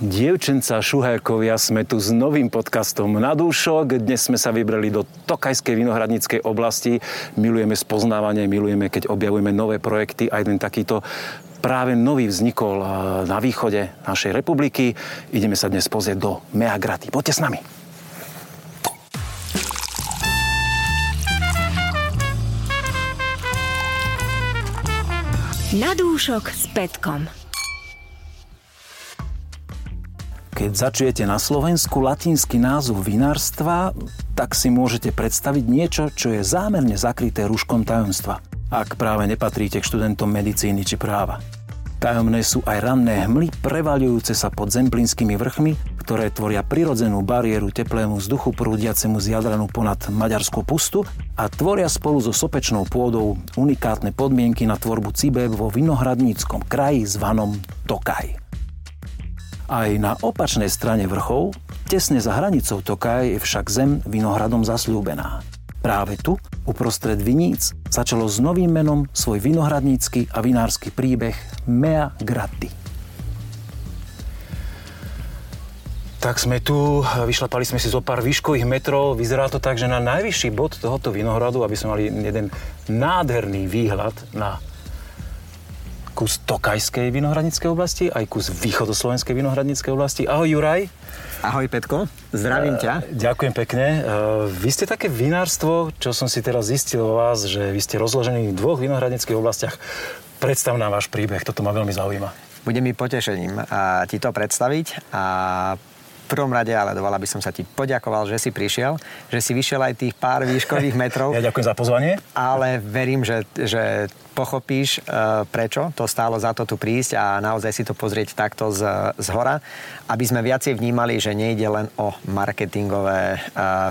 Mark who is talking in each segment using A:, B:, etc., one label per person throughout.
A: Dievčenca Šuhajkovia, sme tu s novým podcastom na dúšok. Dnes sme sa vybrali do Tokajskej vinohradníckej oblasti. Milujeme spoznávanie, milujeme, keď objavujeme nové projekty. A jeden takýto práve nový vznikol na východe našej republiky. Ideme sa dnes pozrieť do Meagraty. Poďte s nami.
B: Na dúšok s Petkom.
A: Keď začujete na Slovensku latinský názov vinárstva, tak si môžete predstaviť niečo, čo je zámerne zakryté rúškom tajomstva, ak práve nepatríte k študentom medicíny či práva. Tajomné sú aj ranné hmly, prevaľujúce sa pod zemplínskymi vrchmi, ktoré tvoria prirodzenú bariéru teplému vzduchu prúdiacemu z Jadranu ponad Maďarskú pustu a tvoria spolu so sopečnou pôdou unikátne podmienky na tvorbu cibeb vo vinohradníckom kraji zvanom Tokaj. Aj na opačnej strane vrchov, tesne za hranicou Tokaj, je však zem vinohradom zasľúbená. Práve tu, uprostred viníc, začalo s novým menom svoj vinohradnícky a vinársky príbeh Mea Gratti. Tak sme tu, vyšlapali sme si zo pár výškových metrov. Vyzerá to tak, že na najvyšší bod tohoto vinohradu, aby sme mali jeden nádherný výhľad na kus Tokajskej vinohradníckej oblasti, aj kus východoslovenskej vinohradníckej oblasti. Ahoj Juraj.
C: Ahoj Petko, zdravím ťa.
A: Uh, ďakujem pekne. Uh, vy ste také vinárstvo, čo som si teraz zistil o vás, že vy ste rozložení v dvoch vinohradníckých oblastiach. Predstav nám váš príbeh, toto ma veľmi zaujíma.
C: Bude mi potešením ti to predstaviť a prvom rade, ale dovolila by som sa ti poďakoval, že si prišiel, že si vyšiel aj tých pár výškových metrov.
A: Ja ďakujem za pozvanie.
C: Ale verím, že, že pochopíš, e, prečo to stálo za to tu prísť a naozaj si to pozrieť takto z, z hora, aby sme viacej vnímali, že nejde len o marketingové e,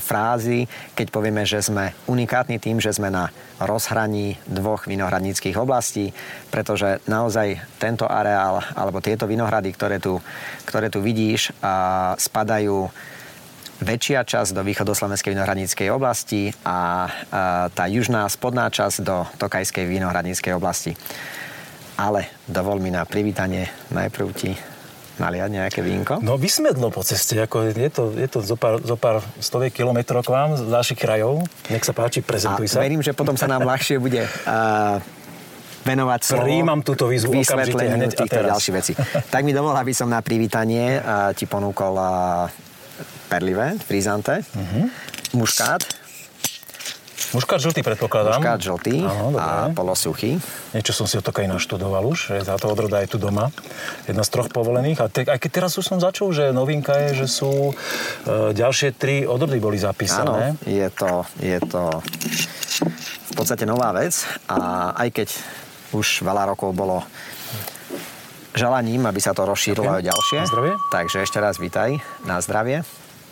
C: frázy, keď povieme, že sme unikátni tým, že sme na rozhraní dvoch vinohradníckých oblastí, pretože naozaj tento areál alebo tieto vinohrady, ktoré tu, ktoré tu vidíš, spadajú väčšia časť do východoslovenskej vinohradníckej oblasti a tá južná spodná časť do Tokajskej vinohradníckej oblasti. Ale dovol mi na privítanie najprv ti naliať nejaké vínko?
A: No vysmedlo po ceste, ako je to, je to zo, pár, zo pár stoviek kilometrov k vám z našich krajov. Nech sa páči, prezentuj
C: a sa. verím, že potom sa nám ľahšie bude uh, venovať slovo
A: Príjmam túto výzvu
C: vysvetleniu týchto ďalších vecí. Tak mi dovol, aby som na privítanie uh, ti ponúkol uh, perlivé, frizante, uh-huh. muškát.
A: Muškát žltý predpokladám.
C: Muškát žltý Áno, a polosuchý.
A: Niečo som si o to aj naštudoval už, že táto odroda je tu doma. Jedna z troch povolených. A te, aj keď teraz už som začul, že novinka je, že sú e, ďalšie tri odrody boli zapísané.
C: Áno, je to, je to v podstate nová vec. A aj keď už veľa rokov bolo želaním, aby sa to rozšírilo aj ďalšie.
A: Na zdravie.
C: Takže ešte raz vítaj. Na zdravie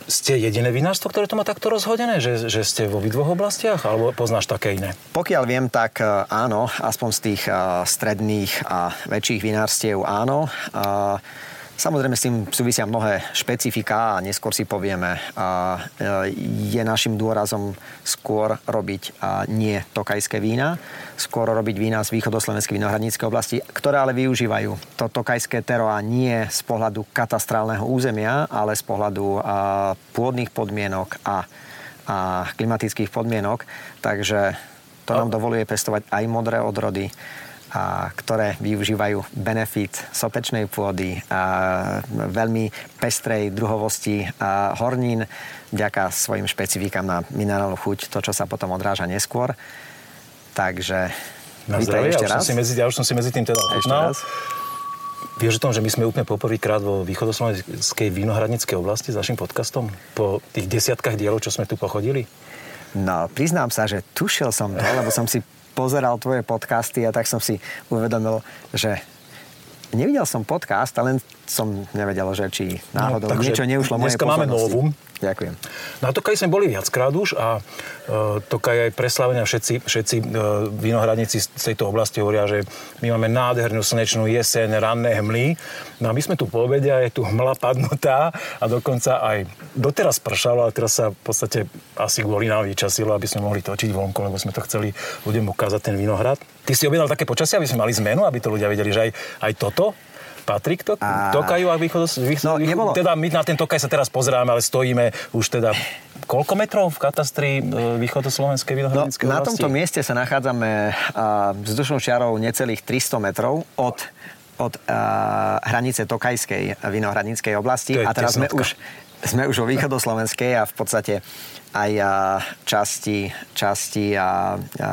A: ste jediné vinárstvo, ktoré to má takto rozhodené? Že, že ste vo dvoch oblastiach? Alebo poznáš také iné?
C: Pokiaľ viem, tak e, áno. Aspoň z tých uh, stredných a väčších vinárstiev áno. Samozrejme s tým súvisia mnohé špecifika a neskôr si povieme. A je našim dôrazom skôr robiť nie tokajské vína, skôr robiť vína z východoslovenskej vinohradníckej oblasti, ktoré ale využívajú to tokajské teroa nie z pohľadu katastrálneho územia, ale z pohľadu pôdnych podmienok a, a klimatických podmienok. Takže to nám dovoluje pestovať aj modré odrody, a, ktoré využívajú benefit sopečnej pôdy, a veľmi pestrej druhovosti a hornín, vďaka svojim špecifikám na minerálnu chuť, to, čo sa potom odráža neskôr. Takže
A: na zdravie, ešte raz. Som si medzi, ja už som si medzi tým teda ochutnal. Vieš o tom, že my sme úplne poprvýkrát vo východoslovenskej vinohradníckej oblasti s našim podcastom? Po tých desiatkách dielov, čo sme tu pochodili?
C: No, priznám sa, že tušil som to, lebo som si pozeral tvoje podcasty a tak som si uvedomil, že nevidel som podcast, ale len som nevedel, že či náhodou no, niečo neušlo
A: mojej máme novú,
C: Ďakujem.
A: Na Tokaj sme boli viackrát už a e, Tokaj aj preslavená všetci, všetci e, vinohradníci z tejto oblasti hovoria, že my máme nádhernú slnečnú jeseň, ranné hmly. No a my sme tu po obede a je tu hmla padnutá a dokonca aj doteraz pršalo, ale teraz sa v podstate asi kvôli nám vyčasilo, aby sme mohli točiť vonku, lebo sme to chceli ľuďom ukázať ten vinohrad. Ty si objednal také počasie, aby sme mali zmenu, aby to ľudia vedeli, že aj, aj toto Patrí to, a... Tokaju a východu, východu, no, nebolo... teda my na ten Tokaj sa teraz pozeráme, ale stojíme už teda koľko metrov v katastri e, východoslovenskej vinohradníckej
C: no, Na tomto mieste sa nachádzame vzdušnou čiarou necelých 300 metrov od od uh, hranice Tokajskej vinohradníckej oblasti. A teraz sme už, sme už vo východoslovenskej a v podstate aj časti, časti a, a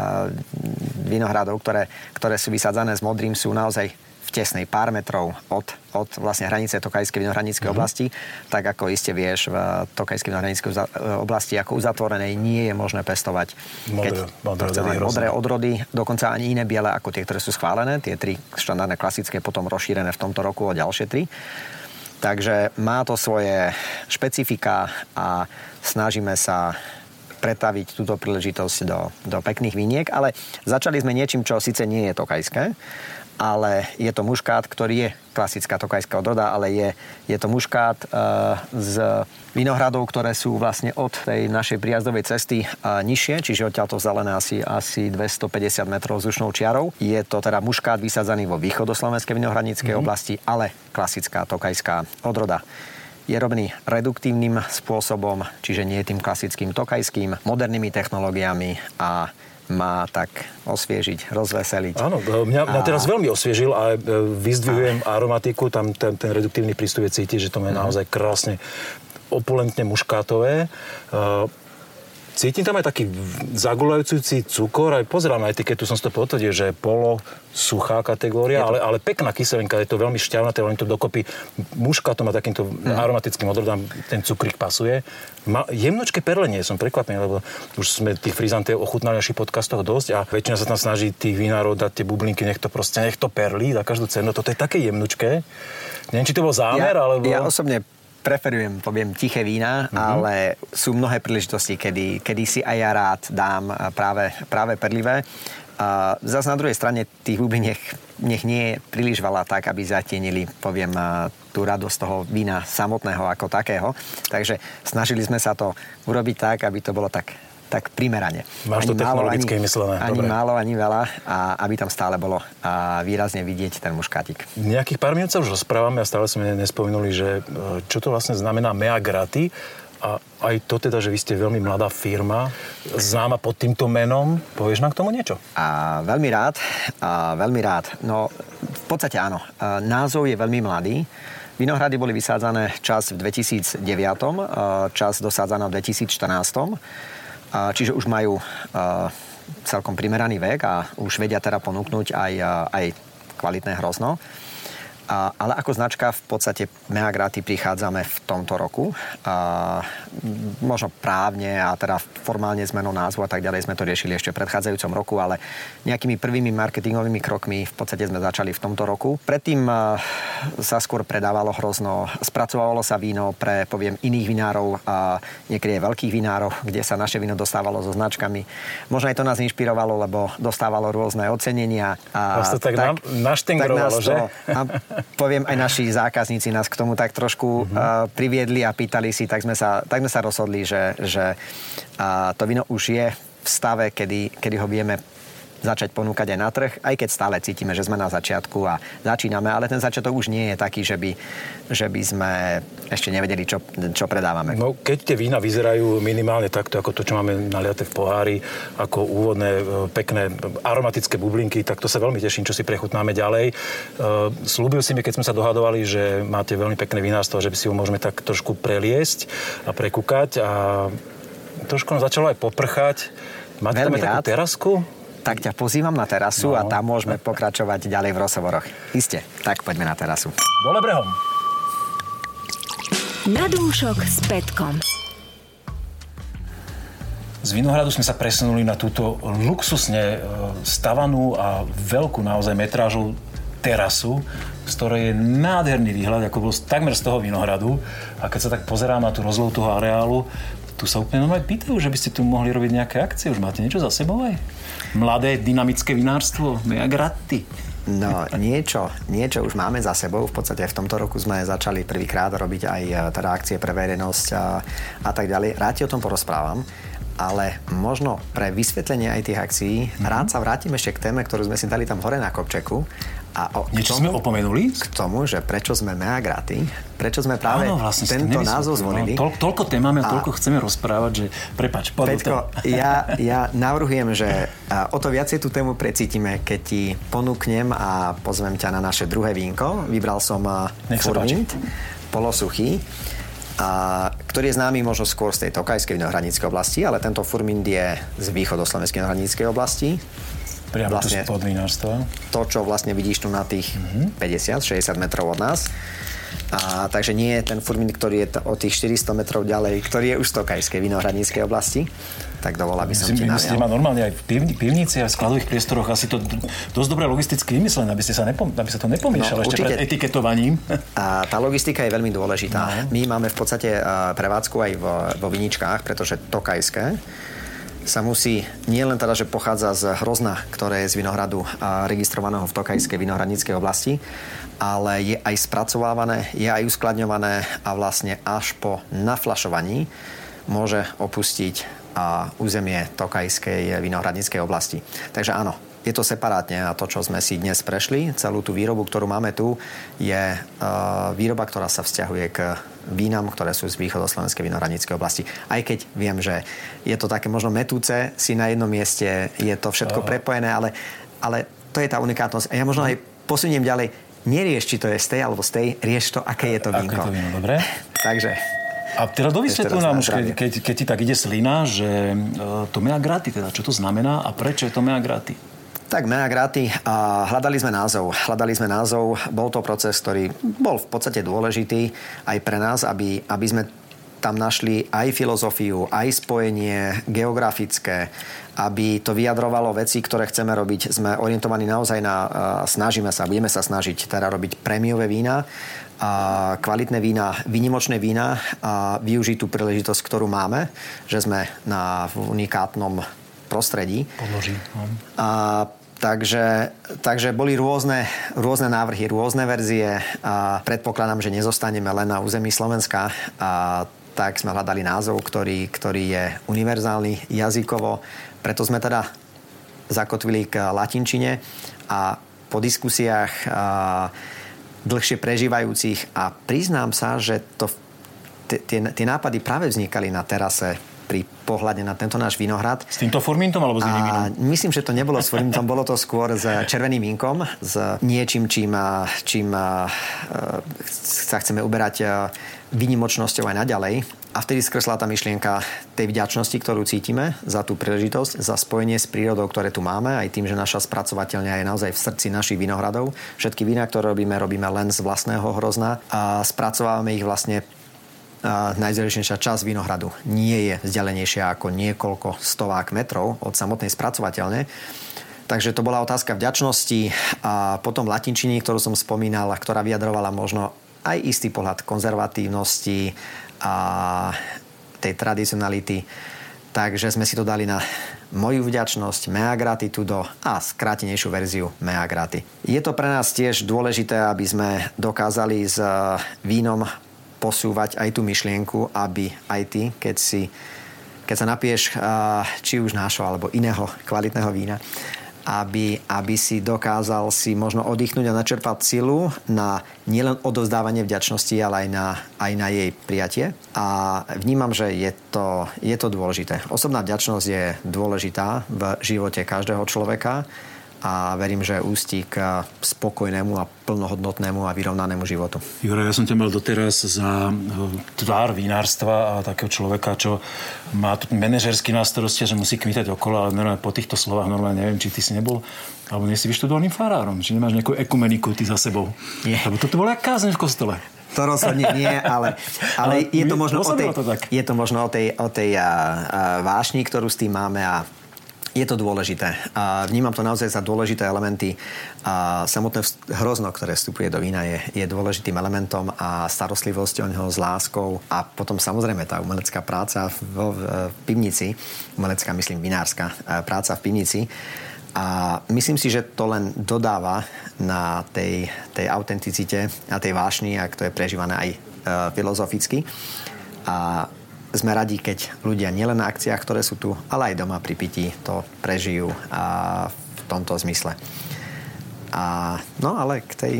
C: vinohradov, ktoré, ktoré sú vysádzané s modrým, sú naozaj tesnej pár metrov od, od vlastne hranice Tokajskej vinohradníckej mm-hmm. oblasti. Tak ako iste vieš, v Tokajskej vinohradníckej oblasti ako uzatvorenej nie je možné pestovať
A: modré, modré, modré,
C: modré odrody, dokonca ani iné biele ako tie, ktoré sú schválené. Tie tri štandardné klasické potom rozšírené v tomto roku o ďalšie tri. Takže má to svoje špecifika a snažíme sa pretaviť túto príležitosť do, do pekných viniek, ale začali sme niečím, čo síce nie je tokajské, ale je to muškát, ktorý je klasická tokajská odroda, ale je, je to muškát e, z vinohradov, ktoré sú vlastne od tej našej prijazdovej cesty e, nižšie, čiže odtiaľto zelené asi, asi 250 metrov vzdušnou čiarou. Je to teda muškát vysadzaný vo východoslovenskej vinohradníckej mm-hmm. oblasti, ale klasická tokajská odroda je robený reduktívnym spôsobom, čiže nie tým klasickým tokajským, modernými technológiami a má tak osviežiť, rozveseliť.
A: Áno, e, mňa, mňa teraz veľmi osviežil a e, vyzdvihujem a... aromatiku, tam ten, ten reduktívny prístup je cítiť, že to je mm. naozaj krásne opulentne muškátové. Cítim tam aj taký zagulajúci cukor, aj pozerám na etiketu, som si to potvrdil, že je polo suchá kategória, to... ale, ale pekná kyselinka, je to veľmi šťavnaté, len to dokopy muškatom a takýmto mm. aromatickým odrodám ten cukrík pasuje. Ma, jemnočké perlenie, som prekvapený, lebo už sme tých frizantov ochutnali našich podcastoch dosť a väčšina sa tam snaží tých vinárov dať tie bublinky, nech to proste, nech to perlí za každú cenu. Toto je také jemnučké. Neviem, či to bol zámer,
C: ja,
A: alebo...
C: Ja osobne preferujem, poviem, tiché vína, mm-hmm. ale sú mnohé príležitosti, kedy, kedy si aj ja rád dám práve, práve perlivé. A zase na druhej strane tých nech, nech nie je príliš veľa tak, aby zatienili, poviem, tú radosť toho vína samotného ako takého. Takže snažili sme sa to urobiť tak, aby to bolo tak tak primerane.
A: Máš ani to technologické
C: málo,
A: myslené.
C: Ani Dobre. málo, ani veľa, a aby tam stále bolo a výrazne vidieť ten muškátik.
A: Nejakých pár minút sa už rozprávame a stále sme nespomenuli, že e, čo to vlastne znamená mea graty a aj to teda, že vy ste veľmi mladá firma, známa pod týmto menom. Povieš nám k tomu niečo?
C: A veľmi rád, a veľmi rád. No, v podstate áno. A názov je veľmi mladý. Vinohrady boli vysádzané čas v 2009, čas dosádzaná v 2014. Čiže už majú celkom primeraný vek a už vedia teda ponúknuť aj, aj kvalitné hrozno. A, ale ako značka v podstate Meagraty prichádzame v tomto roku. A, možno právne a teda formálne zmenou názvu a tak ďalej sme to riešili ešte v predchádzajúcom roku, ale nejakými prvými marketingovými krokmi v podstate sme začali v tomto roku. Predtým a, sa skôr predávalo hrozno, spracovalo sa víno pre, poviem, iných vinárov a niekedy aj veľkých vinárov, kde sa naše víno dostávalo so značkami. Možno aj to nás inšpirovalo, lebo dostávalo rôzne ocenenia.
A: A, Vás to tak, tak naštingrovalo, že?
C: A poviem, aj naši zákazníci nás k tomu tak trošku uh-huh. uh, priviedli a pýtali si, tak sme sa, tak sme sa rozhodli, že, že uh, to víno už je v stave, kedy, kedy ho vieme začať ponúkať aj na trh, aj keď stále cítime, že sme na začiatku a začíname, ale ten začiatok už nie je taký, že by, že by sme ešte nevedeli, čo, čo predávame.
A: No, keď tie vína vyzerajú minimálne takto, ako to, čo máme naliate v pohári, ako úvodné, e, pekné, aromatické bublinky, tak to sa veľmi teším, čo si prechutnáme ďalej. E, slúbil si mi, keď sme sa dohadovali, že máte veľmi pekné vinárstvo, že by si ho môžeme tak trošku preliesť a prekúkať a trošku nám začalo aj poprchať. Máte Veľmi tam aj takú terasku?
C: Tak ťa pozývam na terasu no. a tam môžeme pokračovať ďalej v rozhovoroch. Isté, tak poďme na terasu.
A: Dole brehom.
B: Na dúšok s Petkom.
A: Z Vinohradu sme sa presunuli na túto luxusne e, stavanú a veľkú naozaj metrážu terasu, z ktorej je nádherný výhľad, ako bol takmer z toho Vinohradu. A keď sa tak pozerám na tú rozlohu toho areálu, tu sa úplne normálne pýtajú, že by ste tu mohli robiť nejaké akcie. Už máte niečo za sebou aj? Mladé, dynamické vinárstvo, Meagratti.
C: No, niečo, niečo už máme za sebou. V podstate v tomto roku sme začali prvýkrát robiť aj e, teda akcie pre verejnosť a, a tak ďalej. Rád ti o tom porozprávam ale možno pre vysvetlenie aj tých akcií mm-hmm. rád sa vrátim ešte k téme, ktorú sme si dali tam hore na kopčeku A
A: o, Niečo tomu, sme opomenuli?
C: K tomu, že prečo sme Meagraty, prečo sme práve Áno, vlastne tento názov zvolili.
A: No, toľko, toľko tém máme a toľko chceme rozprávať, že prepač,
C: Peťko, ja, ja navrhujem, že o to viacej tú tému precítime, keď ti ponúknem a pozvem ťa na naše druhé vínko. Vybral som Furmint, polosuchý a, ktorý je známy možno skôr z tej Tokajskej vinohradníckej oblasti, ale tento Furmind je z východoslovenskej vinohradníckej oblasti.
A: Priamo vlastne tu spod vinárstva.
C: To, čo vlastne vidíš tu na tých mm-hmm. 50-60 metrov od nás. A, takže nie je ten Furmin, ktorý je o tých 400 metrov ďalej, ktorý je už z Tokajskej vinohradníckej oblasti tak dovolá by som ti
A: Ste ma normálne aj v pivni, pivnici a v skladových priestoroch asi to dosť dobre logisticky vymyslené, aby, ste sa nepom, aby sa to nepomýšalo no, ešte určite. pred etiketovaním.
C: A tá logistika je veľmi dôležitá. No. My máme v podstate prevádzku aj vo, vo viničkách, pretože tokajské sa musí nielen teda, že pochádza z hrozna, ktoré je z vinohradu registrovaného v Tokajskej vinohradníckej oblasti, ale je aj spracovávané, je aj uskladňované a vlastne až po naflašovaní môže opustiť a územie Tokajskej vinohradníckej oblasti. Takže áno, je to separátne a to, čo sme si dnes prešli, celú tú výrobu, ktorú máme tu, je uh, výroba, ktorá sa vzťahuje k vínam, ktoré sú z východoslovenskej vinohradníckej oblasti. Aj keď viem, že je to také možno metúce, si na jednom mieste, je to všetko uh. prepojené, ale, ale to je tá unikátnosť. A ja možno aj posuniem ďalej, nerieš, či to je z tej alebo z tej, rieš to, aké je to vínko.
A: Aké je to víno, dobre.
C: Takže
A: a teda dovysvetľuj nám už, keď, keď, keď ti tak ide slina, že e, to mea graty, teda čo to znamená a prečo je to mea graty?
C: Tak a hľadali sme názov. Hľadali sme názov, bol to proces, ktorý bol v podstate dôležitý aj pre nás, aby, aby sme tam našli aj filozofiu, aj spojenie geografické, aby to vyjadrovalo veci, ktoré chceme robiť. Sme orientovaní naozaj na, snažíme sa, budeme sa snažiť teda robiť prémiové vína, a kvalitné vína, vynimočné vína a využiť tú príležitosť, ktorú máme, že sme na unikátnom prostredí.
A: Podloží. No.
C: A Takže, takže boli rôzne, rôzne návrhy, rôzne verzie a predpokladám, že nezostaneme len na území Slovenska. A tak sme hľadali názov, ktorý, ktorý je univerzálny jazykovo. Preto sme teda zakotvili k latinčine a po diskusiách a, dlhšie prežívajúcich a priznám sa, že to, tie, tie nápady práve vznikali na terase pri pohľade na tento náš vinohrad.
A: S týmto formintom alebo s iným vínom?
C: Myslím, že to nebolo s formintom, bolo to skôr s červeným vínkom, s niečím, čím, čím sa chceme uberať výnimočnosťou aj naďalej. A vtedy skresla tá myšlienka tej vďačnosti, ktorú cítime za tú príležitosť, za spojenie s prírodou, ktoré tu máme, aj tým, že naša spracovateľňa je naozaj v srdci našich vinohradov. Všetky vína, ktoré robíme, robíme len z vlastného hrozna a spracovávame ich vlastne najzrejšejšia časť vinohradu nie je vzdialenejšia ako niekoľko stovák metrov od samotnej spracovateľne. Takže to bola otázka vďačnosti a potom latinčiny, ktorú som spomínal, ktorá vyjadrovala možno aj istý pohľad konzervatívnosti a tej tradicionality. Takže sme si to dali na moju vďačnosť, mea gratitudo a skrátenejšiu verziu mea grati. Je to pre nás tiež dôležité, aby sme dokázali s vínom posúvať aj tú myšlienku, aby aj ty, keď si keď sa napieš či už nášho alebo iného kvalitného vína, aby, aby si dokázal si možno oddychnúť a načerpať silu na nielen odovzdávanie vďačnosti, ale aj na, aj na jej prijatie. A vnímam, že je to, je to dôležité. Osobná vďačnosť je dôležitá v živote každého človeka a verím, že ústí k spokojnému a plnohodnotnému a vyrovnanému životu.
A: Jura, ja som ťa mal doteraz za eh, tvár vinárstva a takého človeka, čo má tu manažerský na starosti, že musí kmitať okolo, ale normálne po týchto slovách normálne neviem, či ty si nebol alebo nie si vyštudovaným farárom, či nemáš nejakú ekumeniku ty za sebou. Nie. Lebo toto bolo jak kázeň v kostole.
C: To rozhodne nie, ale, ale, ale je, to možno o tej, to je to možno o tej, o tej a, a, vášni, ktorú s tým máme a je to dôležité. A vnímam to naozaj za dôležité elementy. A samotné hrozno, ktoré vstupuje do vína, je, je dôležitým elementom a starostlivosť o neho s láskou. A potom samozrejme tá umelecká práca v, v, v pivnici, umelecká, myslím, vinárska práca v pivnici, a myslím si, že to len dodáva na tej, tej autenticite a tej vášni, ak to je prežívané aj e, filozoficky. A sme radi, keď ľudia nielen na akciách, ktoré sú tu, ale aj doma pri pití to prežijú a v tomto zmysle. A, no ale k tej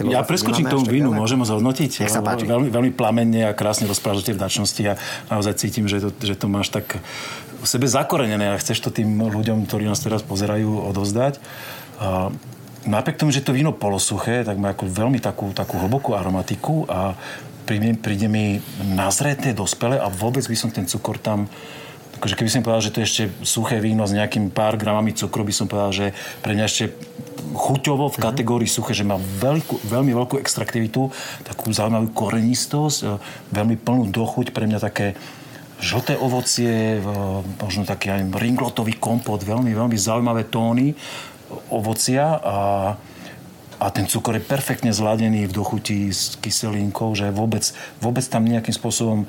A: ja preskočím k tomu vínu, môžem ho zhodnotiť?
C: Nech sa páči.
A: Veľmi, veľmi plamenne a krásne tej vdačnosti a naozaj cítim, že to, že to máš tak v sebe zakorenené a chceš to tým ľuďom, ktorí nás teraz pozerajú, odovzdať. A napriek tomu, že to víno polosuché, tak má ako veľmi takú, takú hlbokú aromatiku a príde, príde mi nazreté, dospele a vôbec by som ten cukor tam akože keby som povedal, že to je ešte suché víno s nejakým pár gramami cukru, by som povedal, že pre mňa ešte chuťovo v mhm. kategórii suché, že má veľkú, veľmi veľkú extraktivitu, takú zaujímavú korenistosť, e, veľmi plnú dochuť, pre mňa také žlté ovocie, možno taký aj ringlotový kompot, veľmi, veľmi zaujímavé tóny ovocia a, a ten cukor je perfektne zladený v dochutí s kyselinkou, že vôbec, vôbec tam nejakým spôsobom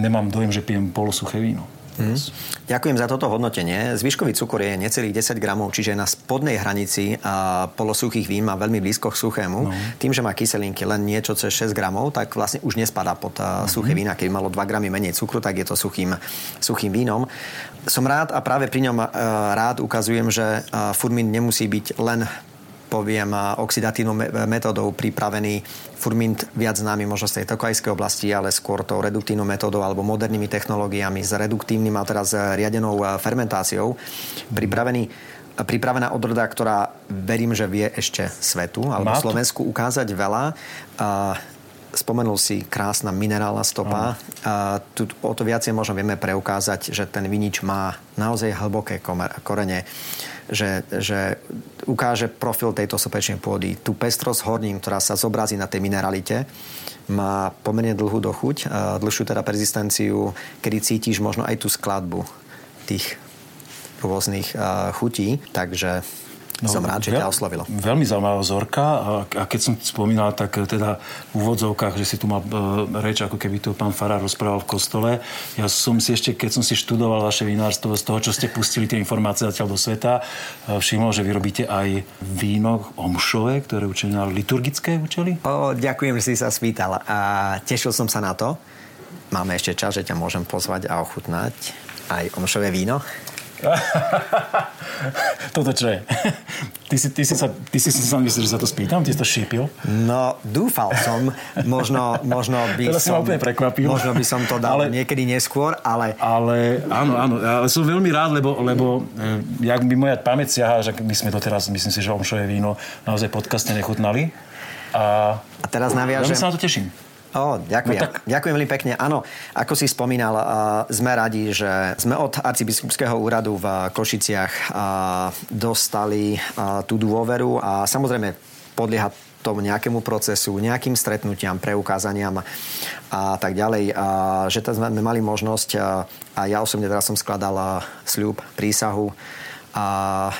A: nemám dojem, že pijem polosuché víno.
C: Mm. Ďakujem za toto hodnotenie. Zvyškový cukor je necelých 10 gramov, čiže na spodnej hranici a polosuchých vín má veľmi blízko k suchému. No. Tým, že má kyselinky len niečo cez 6 gramov, tak vlastne už nespadá pod mm. suché vína. Keď malo 2 gramy menej cukru, tak je to suchým, suchým vínom. Som rád a práve pri ňom rád ukazujem, že furmín nemusí byť len poviem, oxidatívnou metódou pripravený furmint viac známy možno z tej tokajskej oblasti, ale skôr tou reduktívnou metódou alebo modernými technológiami s reduktívnym a teraz riadenou fermentáciou pripravený pripravená odroda, ktorá verím, že vie ešte svetu alebo Slovensku ukázať veľa. Spomenul si krásna minerálna stopa. A tu o to viacej možno vieme preukázať, že ten vinič má naozaj hlboké korene že, že ukáže profil tejto sopečnej pôdy. Tú pestrosť hornín, ktorá sa zobrazí na tej mineralite, má pomerne dlhú dochuť, dlhšiu teda persistenciu, kedy cítiš možno aj tú skladbu tých rôznych chutí. Takže No, som rád, že veľ, ťa oslovilo.
A: Veľmi zaujímavá vzorka a, keď som spomínal, tak teda v úvodzovkách, že si tu mal e, reč, ako keby to pán Farár rozprával v kostole. Ja som si ešte, keď som si študoval vaše vinárstvo z toho, čo ste pustili tie informácie zatiaľ do sveta, e, všimol, že vyrobíte aj víno omšové, ktoré učili na liturgické účely?
C: O, ďakujem, že si sa spýtal a tešil som sa na to. Máme ešte čas, že ťa môžem pozvať a ochutnať aj omšové víno.
A: Toto čo je? Ty si, ty si, sa, ty si si sa myslíš, že sa to spýtam? Ty si to šípil?
C: No, dúfal som. Možno, možno by
A: Teraz
C: som...
A: úplne prekvapil.
C: Možno by som to dal ale, niekedy neskôr, ale...
A: Ale áno, áno. Ale som veľmi rád, lebo, lebo e, jak by moja pamäť siaha, že my sme to teraz, myslím si, že omšové víno naozaj podcaste nechutnali. A,
C: a teraz naviažem...
A: Ja sa na to teším.
C: Oh, ďakujem. No tak... Ďakujem veľmi pekne. Áno, ako si spomínal, sme radi, že sme od arcibiskupského úradu v Košiciach dostali tú dôveru a samozrejme podlieha tomu nejakému procesu, nejakým stretnutiam, preukázaniam a tak ďalej. A že tam sme mali možnosť, a ja osobne teraz som skladal sľub, prísahu a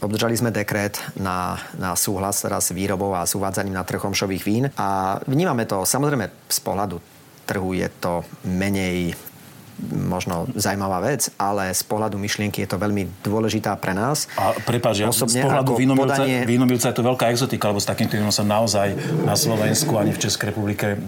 C: Obdržali sme dekret na, na súhlas teraz s výrobou a s uvádzaním na trh omšových vín a vnímame to samozrejme z pohľadu trhu je to menej možno zaujímavá vec, ale z pohľadu myšlienky je to veľmi dôležitá pre nás.
A: A prepáč, ja, z pohľadu vínomilca, podanie... vínomilca je to veľká exotika, lebo s takýmto vínom sa naozaj na Slovensku ani v Českej republike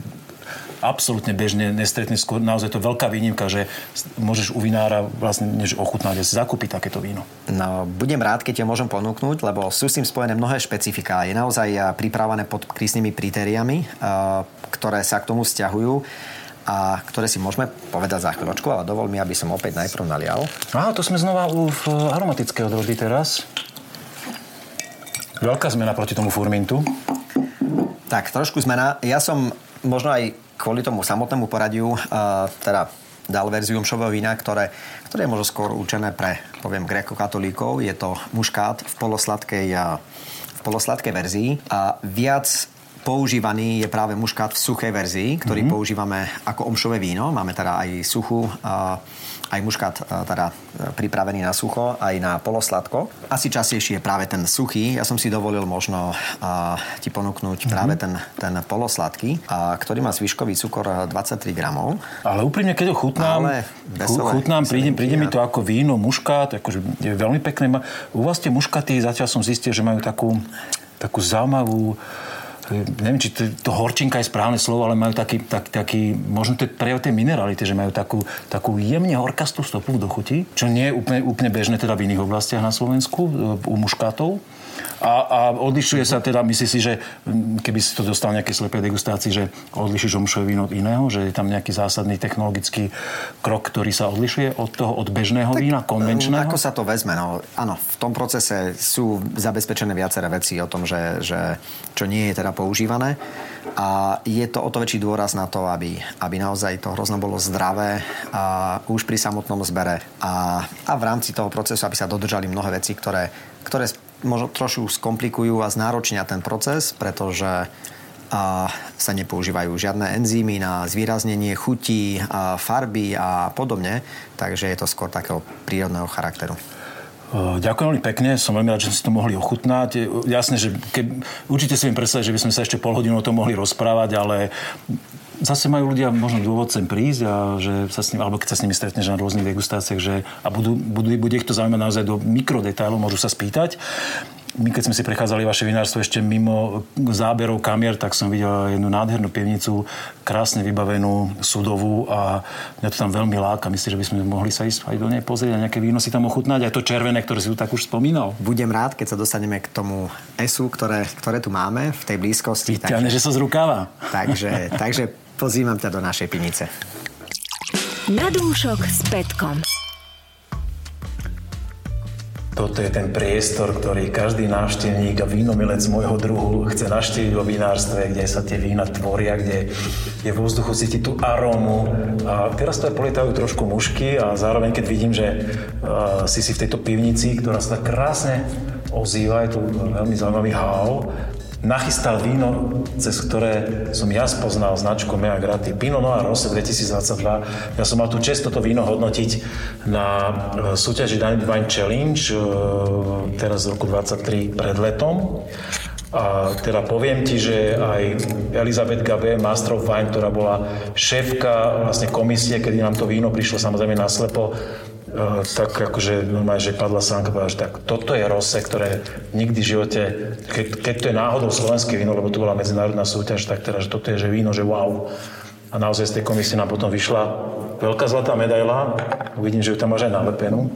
A: absolútne bežne nestretne skôr. Naozaj to veľká výnimka, že môžeš u vinára vlastne než ochutnať a zakúpiť takéto víno.
C: No, budem rád, keď ťa môžem ponúknuť, lebo sú s tým spojené mnohé špecifika. Je naozaj eh, pripravené pod prísnymi kritériami, eh, ktoré sa k tomu vzťahujú a ktoré si môžeme povedať za chvíľočku, ale dovol mi, aby som opäť najprv nalial.
A: Á, to sme znova u aromatického odrody teraz. Veľká zmena proti tomu furmintu.
C: Tak, trošku zmena. Ja som možno aj kvôli tomu samotnému poradiu teda dal verziu mšového vína, ktoré, ktoré je možno skôr určené pre, poviem, grekokatolíkov. Je to muškát v polosladkej, v polosladkej verzii. A viac používaný je práve muškát v suchej verzii, ktorý mm-hmm. používame ako omšové víno. Máme teda aj suchú aj muškát e, teda e, pripravený na sucho, aj na polosladko. Asi častejšie je práve ten suchý. Ja som si dovolil možno uh, ti ponúknuť mm-hmm. práve ten, ten polosladký, uh, ktorý má zvyškový cukor 23 gramov.
A: Ale úprimne, keď ho chutnám, Ale veselé, chutnám príde, príde mi to ako víno, muškát, akože je veľmi pekné. U vás tie muškaty, zatiaľ som zistil, že majú takú, takú zaujímavú neviem, či to, to horčinka je správne slovo, ale majú taký, tak, taký možno to je prejav tej minerality, že majú takú, takú jemne horkastú stopu v dochuti, čo nie je úplne, úplne bežné teda v iných oblastiach na Slovensku, u muškátov. A, a odlišuje sa teda, myslíš si, že keby si to dostal nejaké slepé degustácii, že odlišíš omšové víno od iného, že je tam nejaký zásadný technologický krok, ktorý sa odlišuje od toho, od bežného tak, vína, konvenčného?
C: Ako sa to vezme? No, áno, v tom procese sú zabezpečené viaceré veci o tom, že, že čo nie je teda používané. A je to o to väčší dôraz na to, aby, aby naozaj to hrozno bolo zdravé a už pri samotnom zbere. A, a v rámci toho procesu, aby sa dodržali mnohé veci, ktoré, ktoré možno trošku skomplikujú a znáročnia ten proces, pretože a sa nepoužívajú žiadne enzymy na zvýraznenie chutí, a farby a podobne, takže je to skôr takého prírodného charakteru.
A: Ďakujem veľmi pekne, som veľmi rád, že si to mohli ochutnať. Jasné, že ke, určite si viem predstaviť, že by sme sa ešte pol hodinu o tom mohli rozprávať, ale zase majú ľudia možno dôvod sem prísť a že sa s ním, alebo keď sa s nimi stretneš na rôznych degustáciách, že a budú, budú, bude ich to zaujímať naozaj do mikrodetailov, môžu sa spýtať. My keď sme si prechádzali vaše vinárstvo ešte mimo záberov kamier, tak som videl jednu nádhernú pivnicu, krásne vybavenú, sudovú a mňa to tam veľmi láka. Myslím, že by sme mohli sa ísť aj do nej pozrieť a nejaké víno si tam ochutnať, aj to červené, ktoré si tu tak už spomínal.
C: Budem rád, keď sa dostaneme k tomu esu, ktoré, ktoré tu máme v tej blízkosti.
A: Vyťahne, takže, že sa zrukáva.
C: Takže, takže pozývam ťa do našej pinice.
B: Na dúšok s Petkom.
A: Toto je ten priestor, ktorý každý návštevník a vínomilec môjho druhu chce naštíviť vo vinárstve, kde sa tie vína tvoria, kde je v vzduchu cítiť tú arómu. A teraz to aj polietajú trošku mušky a zároveň, keď vidím, že uh, si si v tejto pivnici, ktorá sa tak krásne ozýva, je tu veľmi zaujímavý hál, nachystal víno, cez ktoré som ja spoznal značku Mea Grati Pinot Noir Rosé 2022. Ja som mal tu čest toto víno hodnotiť na e, súťaži Wine Challenge e, teraz z roku 23 pred letom. A teda poviem ti, že aj Elizabeth Gabe, Master of Wine, ktorá bola šéfka vlastne komisie, kedy nám to víno prišlo samozrejme naslepo, Uh, tak akože normálne, že padla sánka, povedala, že tak toto je rose, ktoré nikdy v živote, keď, keď to je náhodou slovenské víno, lebo to bola medzinárodná súťaž, tak teda, že toto je že víno, že wow. A naozaj z tej komisie nám potom vyšla veľká zlatá medaila. Uvidím, že ju tam máš aj nalepenú.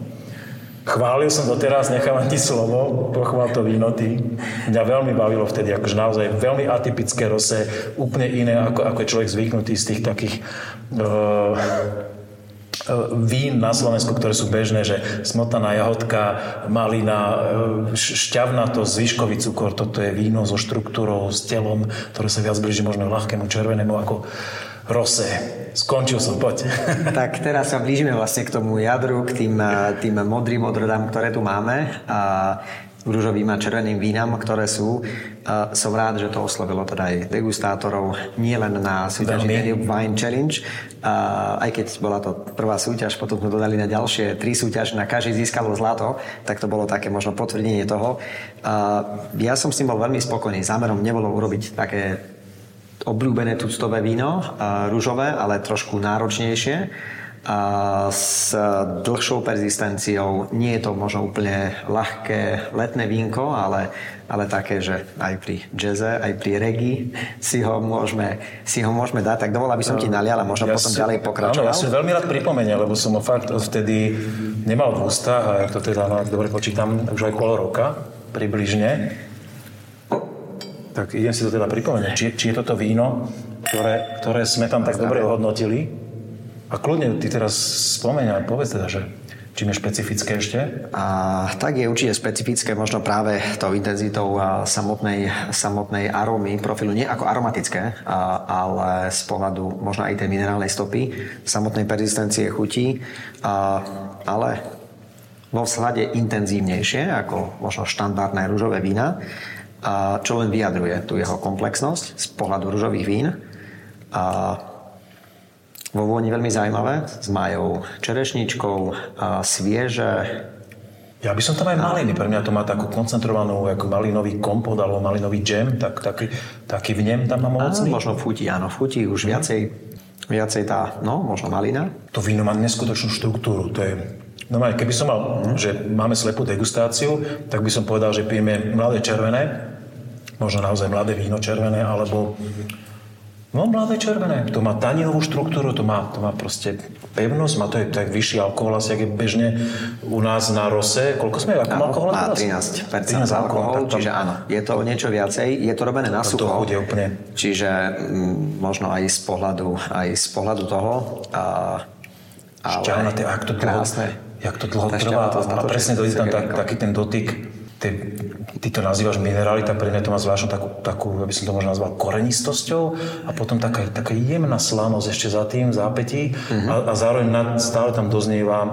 A: Chválil som to teraz, nechávam ti slovo, pochvál to víno ty. Mňa veľmi bavilo vtedy, akože naozaj veľmi atypické rose, úplne iné, ako, ako je človek zvyknutý z tých takých uh, vín na Slovensku, ktoré sú bežné, že smotaná jahodka, malina, e, šťavnato, zvyškový cukor, toto je víno so štruktúrou, s telom, ktoré sa viac blíži možno ľahkému červenému ako rose. Skončil som, poď.
C: Tak teraz sa blížime vlastne k tomu jadru, k tým, e, tým modrým odrodám, ktoré tu máme. A rúžovým a červeným vínam, ktoré sú. Uh, som rád, že to oslovilo teda aj degustátorov, nie len na súťaži Danube Wine Challenge, uh, aj keď bola to prvá súťaž, potom sme dodali na ďalšie tri súťaž, na každý získalo zlato, tak to bolo také možno potvrdenie toho. Uh, ja som s tým bol veľmi spokojný. Zámerom nebolo urobiť také obľúbené tuctové víno, rúžové, ale trošku náročnejšie s dlhšou persistenciou. Nie je to možno úplne ľahké letné vínko, ale, ale také, že aj pri jazze, aj pri regi si ho môžeme, si ho môžeme dať. Tak dovol, aby som ti nalial a možno ja potom si, ďalej pokračoval.
A: Áno, ja som veľmi rád pripomenul, lebo som ho fakt vtedy nemal v ústach a ja to teda, no, dobre počítam, už aj pol roka približne. Tak idem si to teda pripomenúť. Či, či je toto víno, ktoré, ktoré sme tam tak dobre ohodnotili, a kľudne ty teraz spomeň a povedz teda, že čím je špecifické ešte?
C: A, tak je určite špecifické možno práve tou intenzitou samotnej, samotnej arómy, profilu, nie ako aromatické, a, ale z pohľadu možno aj tej minerálnej stopy, samotnej persistencie chutí, a, ale vo vzhľade intenzívnejšie ako možno štandardné rúžové vína, a čo len vyjadruje tú jeho komplexnosť z pohľadu rúžových vín. A vo vôni veľmi zaujímavé, s majou čerešničkou, a svieže.
A: Ja by som tam aj maliny, pre mňa to má takú koncentrovanú ako malinový kompot alebo malinový džem, tak, taký, taký vnem tam mám ovocný.
C: Možno chuti, áno, chuti už mm. viacej, viacej tá, no, možno malina.
A: To víno má neskutočnú štruktúru, to je No keby som mal, mm. že máme slepú degustáciu, tak by som povedal, že pijeme mladé červené, možno naozaj mladé víno červené, alebo No mladé červené. To má taninovú štruktúru, to má, to má proste pevnosť, má to je tak vyšší alkohol, asi je bežne u nás na rose. Koľko sme? Ako alkohol
C: má 13, 13 alkohol, čiže áno, je to niečo viacej. Je to robené na sucho.
A: To úplne.
C: Čiže m, mm, možno aj z pohľadu, aj z pohľadu toho. A,
A: ale Šťavnaté, ak to dlho, krásne. Jak to dlho trvá. To presne dojde tam tak, taký ten dotyk ty, ty to nazývaš mineralita, pre mňa to má zvláštnu takú, takú, aby som to možno nazval korenistosťou a potom taká, taká jemná slanosť ešte za tým, v zápätí mm-hmm. a, a zároveň nad, stále tam doznieva e,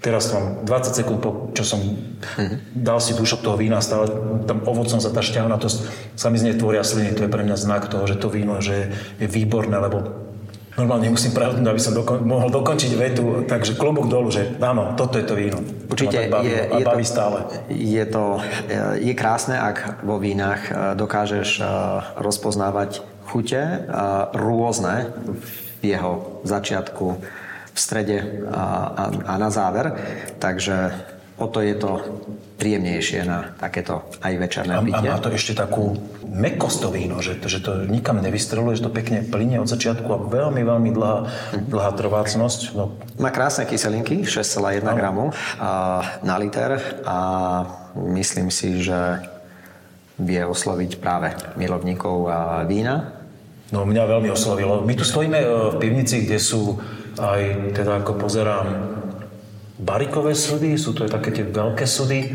A: teraz mám 20 sekúnd po, čo som mm-hmm. dal si dúšok toho vína, stále tam ovocom sa tá šťavnatosť sa mi z nej tvoria sliny, to je pre mňa znak toho, že to víno že je výborné, lebo normálne musím pravdnúť, aby som dokon, mohol dokončiť vetu, takže klobúk dolu, že áno, toto je to víno.
C: Určite
A: baví, je,
C: je,
A: baví
C: to,
A: stále.
C: Je to je krásne, ak vo vínach e, dokážeš e, rozpoznávať chute e, rôzne v jeho začiatku, v strede a, a, a na záver. Takže o to je to príjemnejšie na takéto aj večerné pitie.
A: A má to ešte takú mekosť to víno, že, že to nikam nevystreluje, že to pekne plinie od začiatku a veľmi, veľmi dlhá, dlhá trvácnosť. No.
C: Má krásne kyselinky, 6,1 no. gramu na liter a myslím si, že vie osloviť práve milovníkov vína.
A: No mňa veľmi oslovilo. My tu stojíme e, v pivnici, kde sú aj, teda ako pozerám, barikové sudy, sú to aj také tie veľké sudy,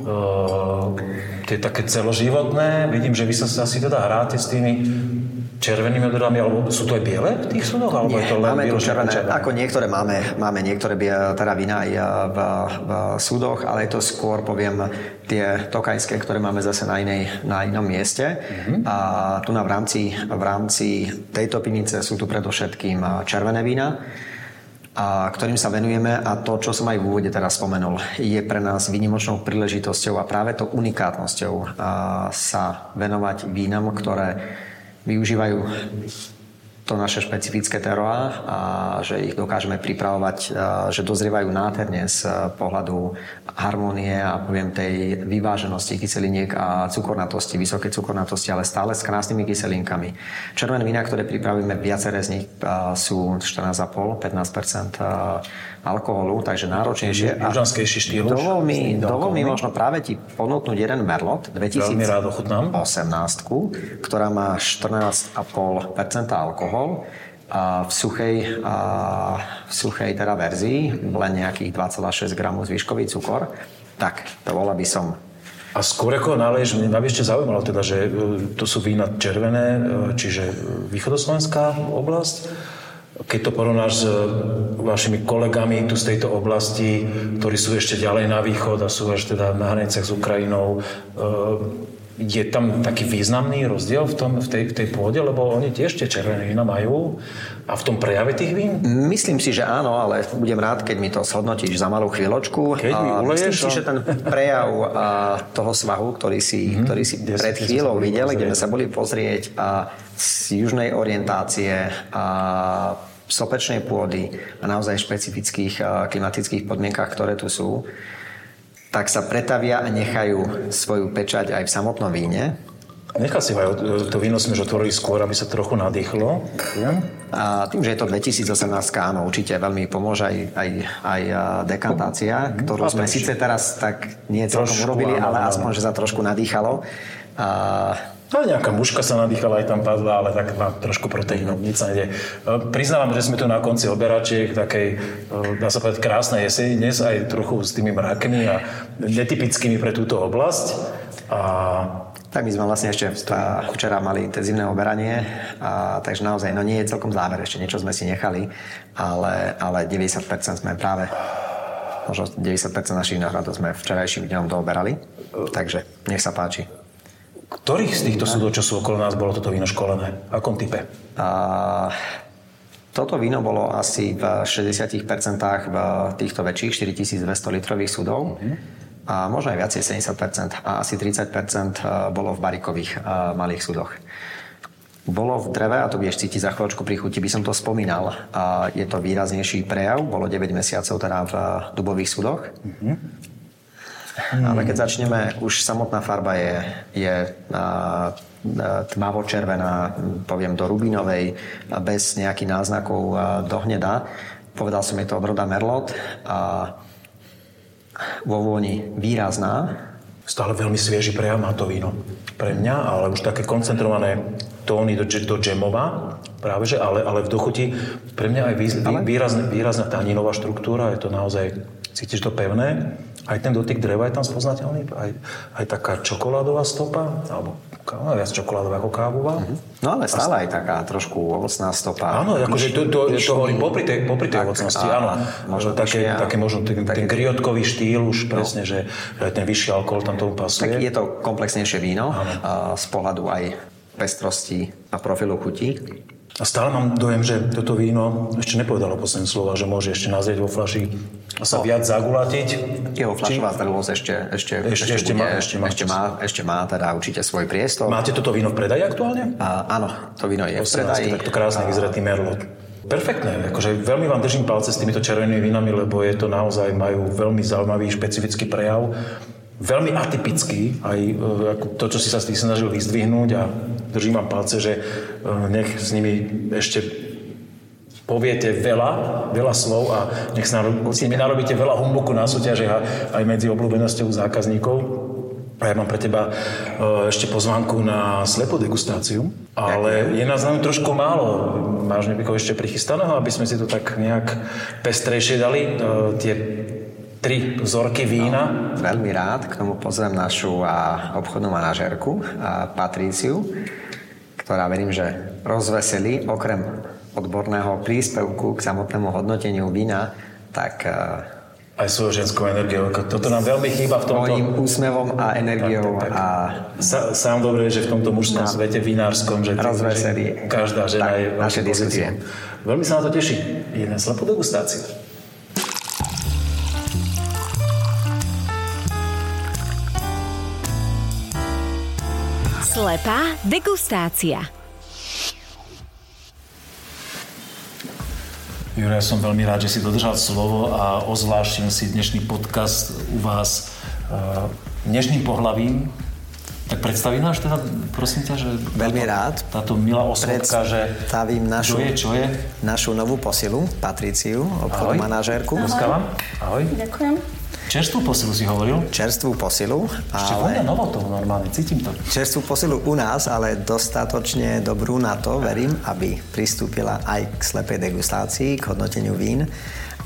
A: uh, tie také celoživotné. Vidím, že vy sa asi teda hráte s tými červenými odorami, alebo sú to aj biele v tých sudoch? Alebo
C: Nie,
A: je to
C: len máme tu červené, červené, ako niektoré máme, máme niektoré teda vína aj v, v súdoch, ale je to skôr, poviem, tie tokajské, ktoré máme zase na, inej, na inom mieste. Mm-hmm. A tu na v rámci, v rámci tejto pivnice sú tu predovšetkým červené vína a ktorým sa venujeme a to, čo som aj v úvode teraz spomenul, je pre nás výnimočnou príležitosťou a práve to unikátnosťou sa venovať vínam, ktoré využívajú to naše špecifické teroá a že ich dokážeme pripravovať, že dozrievajú nádherne z pohľadu harmónie a poviem tej vyváženosti kyseliniek a cukornatosti, vysoké cukornatosti, ale stále s krásnymi kyselinkami. Červené vína, ktoré pripravíme, viaceré z nich sú 14,5, 15 alkoholu, takže náročnejšie.
A: Južanskejší štýl.
C: Dovol mi, dovol mi možno práve ti ponúknuť jeden Merlot 2018, ktorá má 14,5% alkohol a v suchej, a v suchej teda verzii len nejakých 2,6 gramov zvýškový cukor. Tak, to bola by som
A: a skôr ako naleješ, mňa by ešte zaujímalo teda, že e, to sú vína červené, e, čiže východoslovenská oblasť keď to porovnáš s eh, vašimi kolegami tu z tejto oblasti, ktorí sú ešte ďalej na východ a sú až teda na hraniciach s Ukrajinou, eh, je tam taký významný rozdiel v, tom, v, tej, v tej pôde, lebo oni tiež tie červené vína majú a v tom prejave tých vín?
C: Myslím si, že áno, ale budem rád, keď mi to shodnotíš za malú chvíľočku.
A: Keď mi
C: uleješ, Myslím si, že ten prejav toho svahu, ktorý si, mm-hmm. ktorý si pred chvíľou videl, kde sme sa boli pozrieť a z južnej orientácie a sopečnej pôdy a naozaj špecifických klimatických podmienkach, ktoré tu sú, tak sa pretavia a nechajú svoju pečať aj v samotnom víne.
A: Nechal si aj to víno sme už otvorili skôr, aby sa trochu nadýchlo.
C: A tým, že je to 2018, áno, určite veľmi pomôže aj, aj, aj dekantácia, ktorú sme síce teraz tak nie celkom urobili, ale aspoň, že sa trošku nadýchalo. A
A: No nejaká muška sa nadýchala, aj tam padla, ale tak má trošku proteínov, nič sa nejde. E, priznávam, že sme tu na konci oberačiek takej, e, dá sa povedať, krásnej jeseni, dnes aj trochu s tými mrakmi a netypickými pre túto oblasť. A
C: tak my sme vlastne ešte včera mali intenzívne oberanie, a, takže naozaj, no nie je celkom záver, ešte niečo sme si nechali, ale, ale 90% sme práve, možno 90% našich náhradov sme včerajším dňom dooberali, takže nech sa páči
A: ktorých z týchto súdov, čo okolo nás, bolo toto víno školené? Akom type? A,
C: toto víno bolo asi v 60% v týchto väčších 4200 litrových súdov. Uh-huh. A možno aj viacej 70% a asi 30% bolo v barikových malých súdoch. Bolo v dreve, a to budeš cítiť za chvíľočku pri chuti, by som to spomínal. A je to výraznejší prejav, bolo 9 mesiacov teda v dubových súdoch. Uh-huh. Hmm. Ale keď začneme, už samotná farba je, je tmavo-červená, poviem do rubinovej, bez nejakých náznakov do hneda. Povedal som, je to odroda Merlot. A vo vôni výrazná.
A: Stále veľmi svieži prejav má to víno. Pre mňa, ale už také koncentrované tóny do, do džemova, práve že, ale, ale v dochuti pre mňa aj vý, výrazná, výrazná taninová štruktúra, je to naozaj, cítiš to pevné, aj ten dotyk dreva je tam spoznateľný, aj, aj taká čokoládová stopa, alebo káva, viac čokoládová ako kávová. Mm-hmm.
C: No ale stále aj taká trošku ovocná stopa.
A: Áno, akože to, to, to hovorím popri tej, popri tej tak, ovocnosti, áno. Možno také, také možno ten, také, ten griotkový štýl už no. presne, že ten vyšší alkohol tam tomu pasuje.
C: Tak je to komplexnejšie víno áno. z pohľadu aj pestrosti a profilu chutí.
A: A stále mám dojem, že toto víno ešte nepovedalo posledné slova, že môže ešte nazrieť vo flaši a sa no. viac zagulatiť.
C: Jeho flašová zrelosť ešte, ešte,
A: ešte, ešte, bude, má, ešte, má,
C: ešte, má, ešte má teda určite svoj priestor.
A: Máte toto víno v predaji aktuálne?
C: A, áno, to víno je v predaji.
A: Takto krásne vyzretý merlot. Perfektné, akože veľmi vám držím palce s týmito červenými vínami, lebo je to naozaj, majú veľmi zaujímavý špecifický prejav veľmi atypický, aj e, to, čo si sa tým snažil vyzdvihnúť a držím vám palce, že e, nech s nimi ešte poviete veľa, veľa slov a nech s, s nimi narobíte veľa humbuku na súťažiach aj medzi obľúbenosťou zákazníkov. A ja mám pre teba e, ešte pozvánku na slepú degustáciu, ale je nás nám trošku málo. Máš niekoho ešte prichystaného, aby sme si to tak nejak pestrejšie dali, tie tri vzorky vína.
C: No, veľmi rád k tomu pozvem našu a, obchodnú manažérku a Patríciu, ktorá verím, že rozveselí okrem odborného príspevku k samotnému hodnoteniu vína, tak
A: aj svojou ženskou energiou. Toto nám veľmi chýba v tomto...
C: Svojím úsmevom a energiou. Tak, tak, tak. A...
A: Sa, sám dobre, že v tomto mužskom no. svete vinárskom, že,
C: že
A: každá žena tak, je
C: naše diskusie.
A: Veľmi sa na to teší. Jedna slepú degustáciu.
B: Slepá degustácia.
A: Jure, ja som veľmi rád, že si dodržal slovo a ozvláštil si dnešný podcast u vás uh, dnešným pohľavím. Tak predstaví náš teda, prosím ťa, že...
C: Veľmi rád.
A: Táto milá osobka, že...
C: Predstavím našu,
A: čo je, čo je?
C: našu novú posilu, Patriciu, obchodnú manažérku.
A: Ahoj. Ahoj.
D: Ďakujem.
A: Čerstvú posilu si hovoril?
C: Čerstvú posilu.
A: Ešte ale... normálne, cítim to.
C: Čerstvú posilu u nás, ale dostatočne dobrú na to, verím, aby pristúpila aj k slepej degustácii, k hodnoteniu vín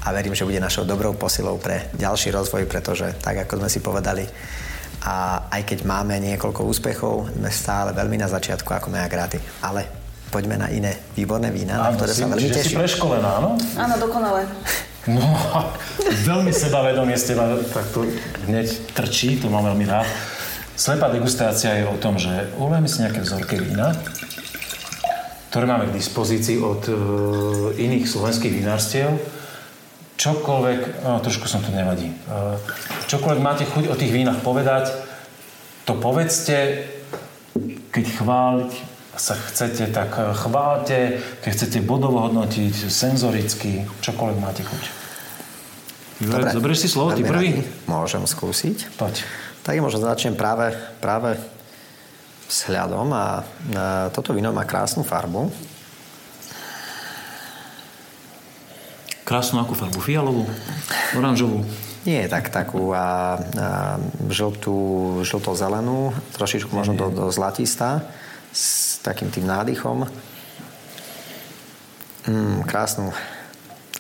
C: a verím, že bude našou dobrou posilou pre ďalší rozvoj, pretože tak, ako sme si povedali, a aj keď máme niekoľko úspechov, sme stále veľmi na začiatku ako Meagráty. Ale poďme na iné výborné vína, áno, na ktoré si, sa veľmi teším.
A: si preškolená, áno?
D: Áno, dokonale.
A: No, veľmi sebavedomie ste ma tak to hneď trčí, to mám veľmi rád. Slepá degustácia je o tom, že ulejeme si nejaké vzorky vína, ktoré máme k dispozícii od uh, iných slovenských vinárstiev. Čokoľvek, no, trošku som to nevadí, uh, čokoľvek máte chuť o tých vínach povedať, to povedzte, keď chváliť sa chcete, tak eh, chválte, keď chcete bodovo hodnotiť, senzoricky, čokoľvek máte chuť. Dobre, Zoberieš si slovo, ty prvý?
C: Môžem skúsiť.
A: Poď.
C: Tak možno začnem práve, práve s hľadom a, a toto víno má krásnu farbu.
A: Krásnu akú farbu? Fialovú? Oranžovú?
C: Nie, tak takú a, a žltú, žlto-zelenú, trošičku možno do, do zlatistá s takým tým nádychom. Mm, krásnu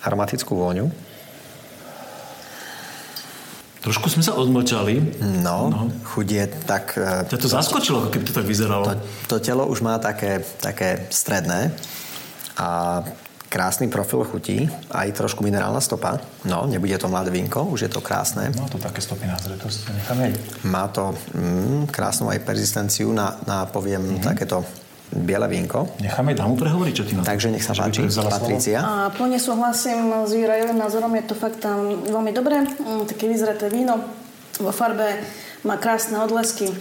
C: aromatickú vôňu.
A: Trošku sme sa odmočali.
C: No, no. chuť je tak...
A: E, Ťa to zaskočilo, keby to tak vyzeralo.
C: To, to telo už má také, také stredné a krásny profil chutí, aj trošku minerálna stopa. No, nebude to mladé vínko, už je to krásne.
A: No, to také stopy na zretosti, necháme
C: Má to mm, krásnu aj persistenciu na, na poviem, mm-hmm. takéto biele vínko.
A: Necháme dámu prehovoriť, čo ty na
C: Takže nech sa páči, Patricia.
D: A plne súhlasím s Jurajovým názorom, je to fakt tam veľmi dobré. Mm, také vyzreté víno vo farbe má krásne odlesky.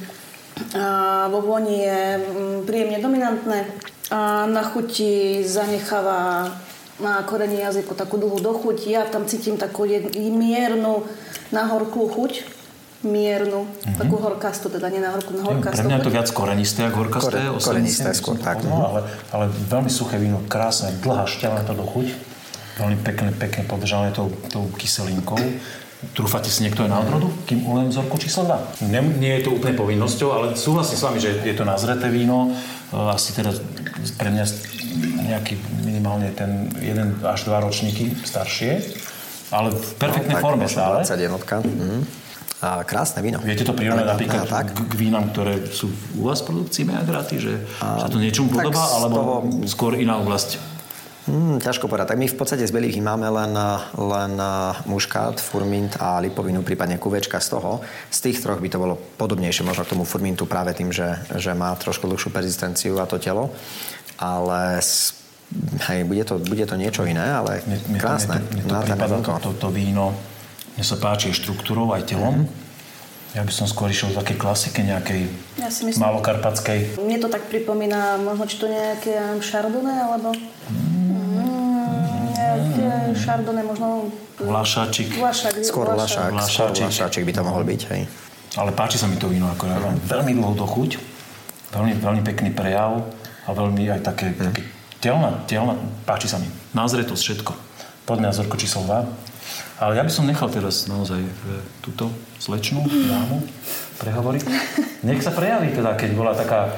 D: A vo voni je mm, príjemne dominantné. A na chuti zanecháva na korení jazyku takú dlhú dochuť. Ja tam cítim takú miernu nahorklú chuť miernu, mm-hmm. takú horkastu, teda nie na na horkastu.
A: Pre mňa je to viac korenisté, ako horkasté.
C: Kore, korenisté skôr, tak.
A: No, ale, ale veľmi suché víno, krásne, dlhá šťavná to dochuť. Veľmi pekne, pekne podržané tou, tou kyselinkou. Trúfate si niekto aj na odrodu, kým ulejem vzorku číslo 2? Nie, nie je to úplne povinnosťou, ale súhlasím s vami, že je to nazreté víno. E, asi teda pre mňa nejaký minimálne ten 1 až 2 ročníky staršie. Ale v perfektnej no, forme stále.
C: 21. Mm. A krásne víno.
A: Viete to prirovnať napríklad tak? k, k vínam, ktoré sú u vás v produkcii Meagraty, že a, sa to niečomu podobá, alebo toho... skôr iná oblasť?
C: Hmm, ťažko povedať. Tak my v podstate z belých máme len, len muškát, furmint a lipovinu, prípadne kuvečka z toho. Z tých troch by to bolo podobnejšie možno k tomu furmintu práve tým, že, že má trošku dlhšiu persistenciu a to telo. Ale hej, bude to, bude to niečo iné, ale mne, mne krásne.
A: Mne to, mne to prípada to, to, víno, mne sa páči štruktúrou aj telom. Mm-hmm. Ja by som skôr išiel v takej klasike nejakej ja si myslím, malokarpatskej.
D: Mne to tak pripomína, možno či to nejaké chardonnay, alebo... Mm šardone, možno...
A: Vlašáčik.
D: Vlašák.
C: Skôr vlašák. Vlašáčik. vlašáčik by to mohol byť, hej.
A: Ale páči sa mi to víno, ako ja mám veľmi dlhú dochuť, veľmi, veľmi pekný prejav a veľmi aj také, mm. také telná, telná, páči sa mi. Názretosť, všetko. Poďme na zorko číslo 2. Ale ja by som nechal teraz naozaj e, túto slečnú dámu prehovoriť. Nech sa prejaví teda, keď bola taká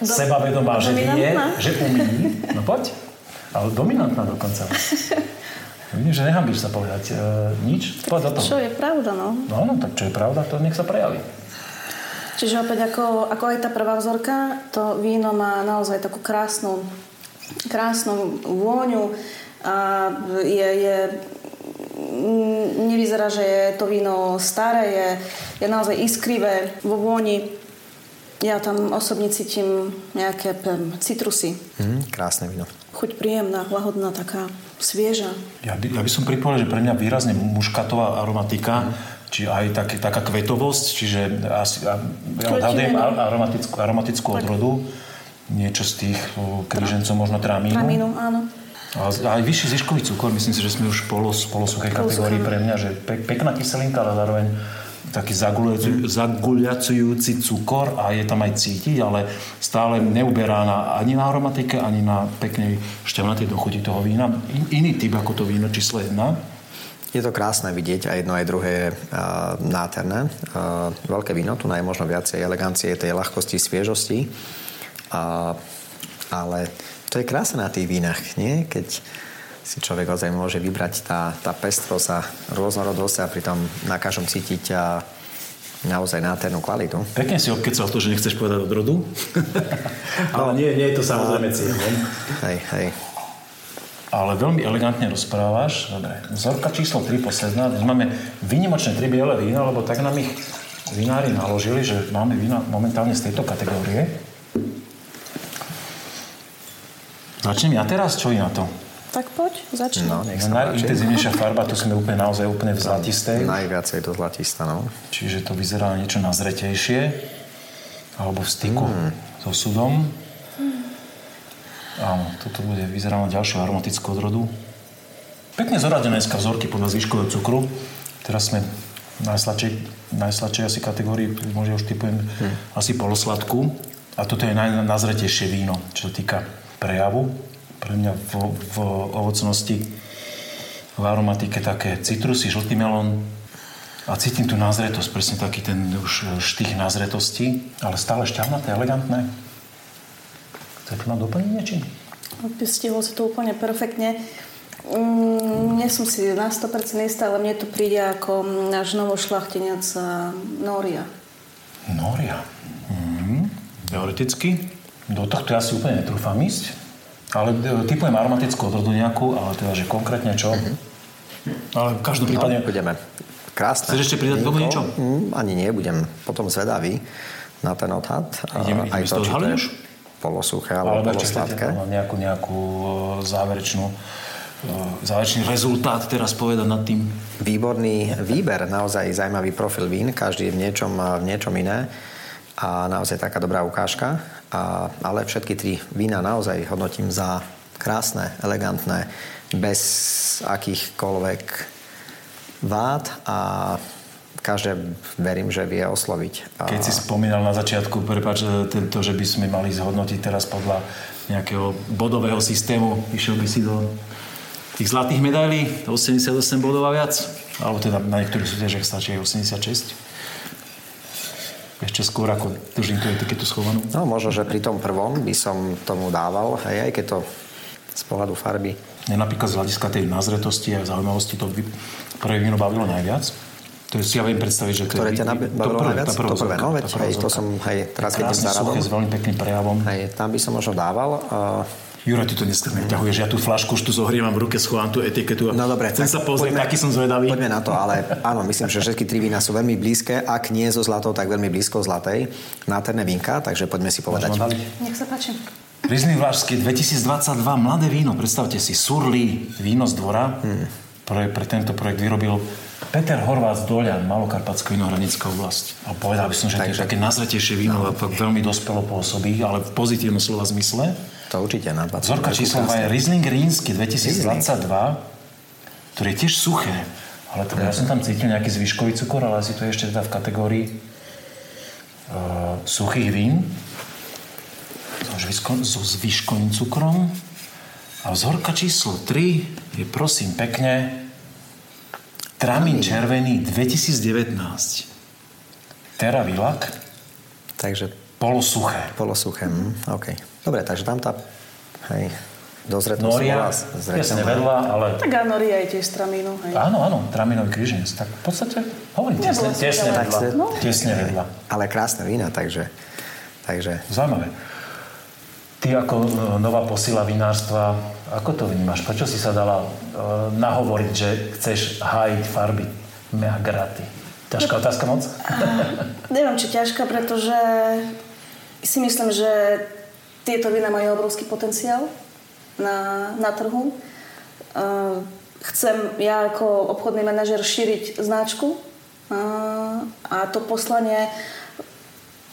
A: Do, sebavedomá, že vie, že umí. No poď. Ale dominantná dokonca. Vidím, že nehambíš sa povedať e, nič. Povedz o tom.
D: Čo je pravda, no.
A: No, no, tak čo je pravda, to nech sa prejaví.
D: Čiže opäť ako, ako aj tá prvá vzorka, to víno má naozaj takú krásnu, krásnu vôňu a je, je nevyzerá, že je to víno staré, je, je naozaj iskrivé vo vôni. Ja tam osobne cítim nejaké citrusy.
C: Mm, krásne víno
D: chuť príjemná, lahodná, taká svieža.
A: Ja by, ja by som pripovedal, že pre mňa výrazne muškatová aromatika, mm. či aj tak, taká kvetovosť, čiže asi, ja odhadujem aromatickú, aromatickú odrodu, niečo z tých krížencov, možno tramínu.
D: Tramínu, áno.
A: A aj vyšší ziškový cukor, myslím si, že sme už v polos, polosuchej kategórii pre mňa, že pe, pekná kyselinka, ale zároveň taký zaguľacujúci cukor a je tam aj cítiť, ale stále neuberá na, ani na aromatike, ani na peknej šťavnatej dochuti toho vína. iný typ ako to víno číslo 1.
C: Je to krásne vidieť a jedno aj druhé uh, nádherné. Uh, veľké víno, tu je možno viacej elegancie, tej ľahkosti, sviežosti. Uh, ale to je krásne na tých vínach, nie? Keď si človek ozaj môže vybrať tá, tá pestrosť a rôznorodosť a pritom na každom cítiť a naozaj nádhernú kvalitu.
A: Pekne si odkecal to, že nechceš povedať od rodu. Ale nie, nie je to samozrejme cieľom.
C: Hej, hej.
A: Ale veľmi elegantne rozprávaš. Dobre, vzorka číslo 3, posledná. Dnes máme vynimočné tri biele vína, lebo tak nám ich vinári naložili, že máme vína momentálne z tejto kategórie. Začnem ja teraz, čo je na to?
D: Tak poď, začni. No,
A: nech sa Najintenzívnejšia farba, tu sme úplne naozaj úplne v zlatistej.
C: Najviac je to zlatistá, no.
A: Čiže to vyzerá niečo nazretejšie. Alebo v styku mm. so sudom. Mm. Áno, toto bude vyzerá na ďalšiu aromatickú odrodu. Pekne zoradené dneska vzorky podľa zvyškového cukru. Teraz sme v najsladšej, najsladšej asi kategórii, možno už typujem mm. asi polosladku. A toto je najnazretejšie víno, čo sa týka prejavu pre mňa v, v ovocnosti, v aromatike také citrusy, žltý melón a cítim tú názretosť, presne taký ten už štých názretosti, ale stále šťavnaté, elegantné. Chcete ma doplniť niečím?
D: Stihol si to úplne perfektne. Mm, nie som si na 100% istá, ale mne to príde ako náš novošlachtenec Noria.
A: Noria? Mm, teoreticky. Do tohto ja si úplne netrúfam ísť. Ale e, typujem aromatickú odrodu nejakú, ale teda, že konkrétne čo? Mm-hmm. Ale v každom prípade...
C: No, budeme. Krásne.
A: Chceš ešte pridať tomu niečo?
C: Mm, ani nie, budem potom zvedavý na ten odhad.
A: Ideme, ideme aj to, či to je
C: polosuché alebo, alebo polosladké.
A: Nejakú, nejakú e, záverečnú e, záverečný rezultát teraz povedať nad tým?
C: Výborný výber, naozaj zaujímavý profil vín, každý je v niečom, v niečom iné a naozaj taká dobrá ukážka. A, ale všetky tri vína naozaj hodnotím za krásne, elegantné, bez akýchkoľvek vád a každé verím, že vie osloviť.
A: Keď si spomínal na začiatku, prepáč, tento, že by sme mali zhodnotiť teraz podľa nejakého bodového systému, išiel by si do tých zlatých medailí, 88 bodov a viac, alebo teda na niektorých súťažiach stačí aj 86. Ešte skôr ako držím tú etiketu schovanú.
C: No možno, že pri tom prvom by som tomu dával, aj, aj keď to z pohľadu farby.
A: Mne napríklad z hľadiska tej nazretosti a zaujímavosti to by prvé víno bavilo najviac. To je, si ja viem predstaviť, že...
C: Ktoré ťa bavilo najviac? To prvé, no veď, hej, to som, hej, teraz keď za radom.
A: s veľmi pekným prejavom.
C: Hej, tam by som možno dával. Uh,
A: Juro, ty to dneska neťahuješ, ja tú flašku už tu zohrievam v ruke, schovám tú etiketu.
C: No dobre,
A: Chcem sa pozrieť, taký som zvedavý.
C: Poďme na to, ale áno, myslím, že všetky tri vína sú veľmi blízke, ak nie zo zlatou, tak veľmi blízko zlatej. Nádherné vínka, takže poďme si povedať.
D: Nech sa páči.
A: Rizný Vlašský 2022, mladé víno, predstavte si, Surly, víno z dvora. Hmm. Pre, pre tento projekt vyrobil Peter Horvát z Doľan, Malokarpatská vinohradnická oblasť. A povedal by som, že Takže, to je také nazretejšie víno, no. fakt veľmi dospelo pôsobí, ale v pozitívnom slova zmysle.
C: To určite na 20.
A: Zorka číslová je Riesling Rínsky 2022, ktorý je tiež suché. Ale to, ja som tam cítil nejaký zvyškový cukor, ale asi to je ešte teda v kategórii uh, suchých vín so, so zvyškovým cukrom. A vzorka číslo 3 je prosím pekne Tramín červený 2019. Teravilak.
C: Takže
A: Polosuché.
C: Polosuché, hm, OK. Dobre, takže tam tá, hej, dozretosť
A: Noria, jasne vedľa, ale...
D: Tak a Noria je tiež Tramínu, hej.
A: Áno, áno, Tramínový kríženec. Tak v podstate, hovorím, tesne, tesne vedľa. No. Tesne vedľa.
C: Ale krásne vína, takže... takže...
A: Zaujímavé. Ty ako e, nová posila vinárstva, ako to vnímaš? Prečo si sa dala uh, nahovoriť, že chceš hájiť farby Meagraty? Ťažká otázka moc?
D: Uh, neviem, či ťažká, pretože si myslím, že tieto vína majú obrovský potenciál na, na trhu. Uh, chcem ja ako obchodný manažer šíriť značku uh, a to poslanie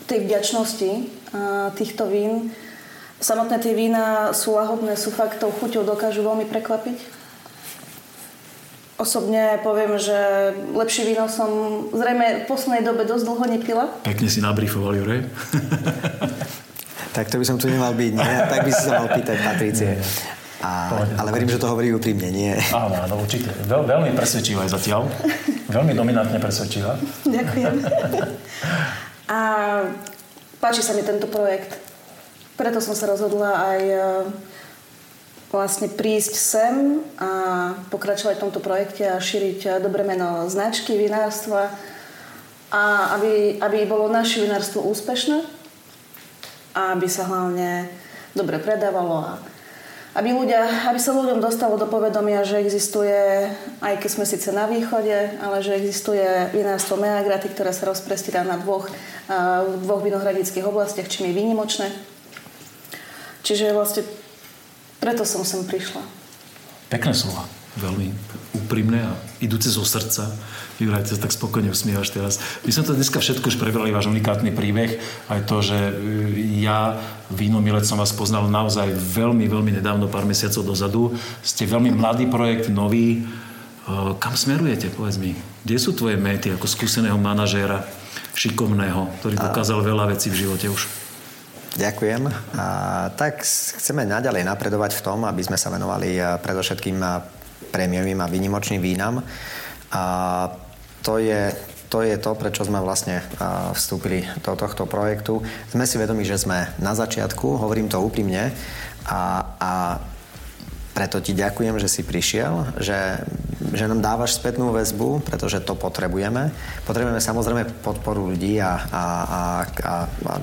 D: tej vďačnosti uh, týchto vín. Samotné tie vína sú lahodné, sú fakt tou chuťou, dokážu veľmi prekvapiť. Osobne poviem, že lepšie víno som zrejme v poslednej dobe dosť dlho nepila.
A: Pekne si nabrifoval, Jure.
C: tak to by som tu nemal byť, nie? Tak by si sa mal pýtať Patricie. A, ale verím, že to hovorí úprimne, nie?
A: Áno, áno, určite. Veľ, veľmi presvedčivá je zatiaľ. Veľmi dominantne presvedčivá.
D: Ďakujem. A páči sa mi tento projekt. Preto som sa rozhodla aj vlastne prísť sem a pokračovať v tomto projekte a šíriť eh, dobré meno značky vinárstva a aby, aby bolo naše vinárstvo úspešné a aby sa hlavne dobre predávalo a aby, ľudia, aby sa ľuďom dostalo do povedomia, že existuje, aj keď sme síce na východe, ale že existuje vinárstvo Meagraty, ktoré sa rozprestiera na dvoch, v dvoch vinohradických oblastiach, čím je výnimočné. Čiže vlastne preto som sem prišla.
A: Pekné slova. Veľmi úprimné a idúce zo srdca. Juraj, sa tak spokojne usmievaš teraz. My sme to dneska všetko už prebrali, váš unikátny príbeh. Aj to, že e, ja, vínomilec, som vás poznal naozaj veľmi, veľmi nedávno, pár mesiacov dozadu. Ste veľmi mladý projekt, nový. E, kam smerujete, povedz mi? Kde sú tvoje méty ako skúseného manažéra, šikovného, ktorý dokázal veľa vecí v živote už?
C: Ďakujem. A, tak chceme naďalej napredovať v tom, aby sme sa venovali predovšetkým prémiovým a výnimočným vínam. A to je, to je to, prečo sme vlastne vstúpili do tohto projektu. Sme si vedomi, že sme na začiatku, hovorím to úprimne, a, a preto ti ďakujem, že si prišiel, že, že nám dávaš spätnú väzbu, pretože to potrebujeme. Potrebujeme samozrejme podporu ľudí a, a, a, a,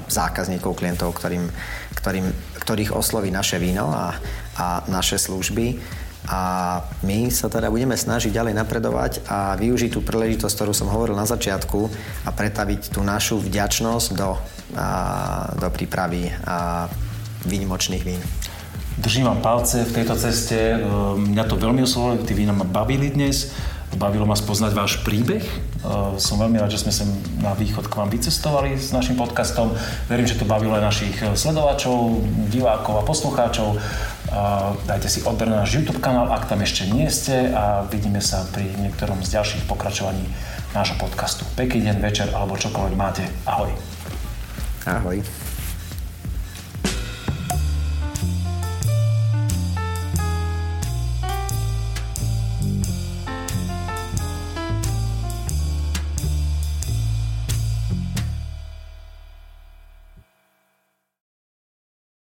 C: zákazníkov, klientov, ktorým, ktorým, ktorých osloví naše víno a, a naše služby. A my sa teda budeme snažiť ďalej napredovať a využiť tú príležitosť, ktorú som hovoril na začiatku a pretaviť tú našu vďačnosť do, a, do prípravy a výnimočných vín.
A: Držím vám palce v tejto ceste. Mňa to veľmi oslovilo, tí vína ma bavili dnes. Bavilo ma spoznať váš príbeh. Ehm, som veľmi rád, že sme sem na východ k vám vycestovali s našim podcastom. Verím, že to bavilo aj našich eh, sledovačov, divákov a poslucháčov. Dajte si odber na náš YouTube kanál, ak tam ešte nie ste a vidíme sa pri niektorom z ďalších pokračovaní nášho podcastu. Pekný deň, večer alebo čokoľvek máte. Ahoj.
C: Ahoj.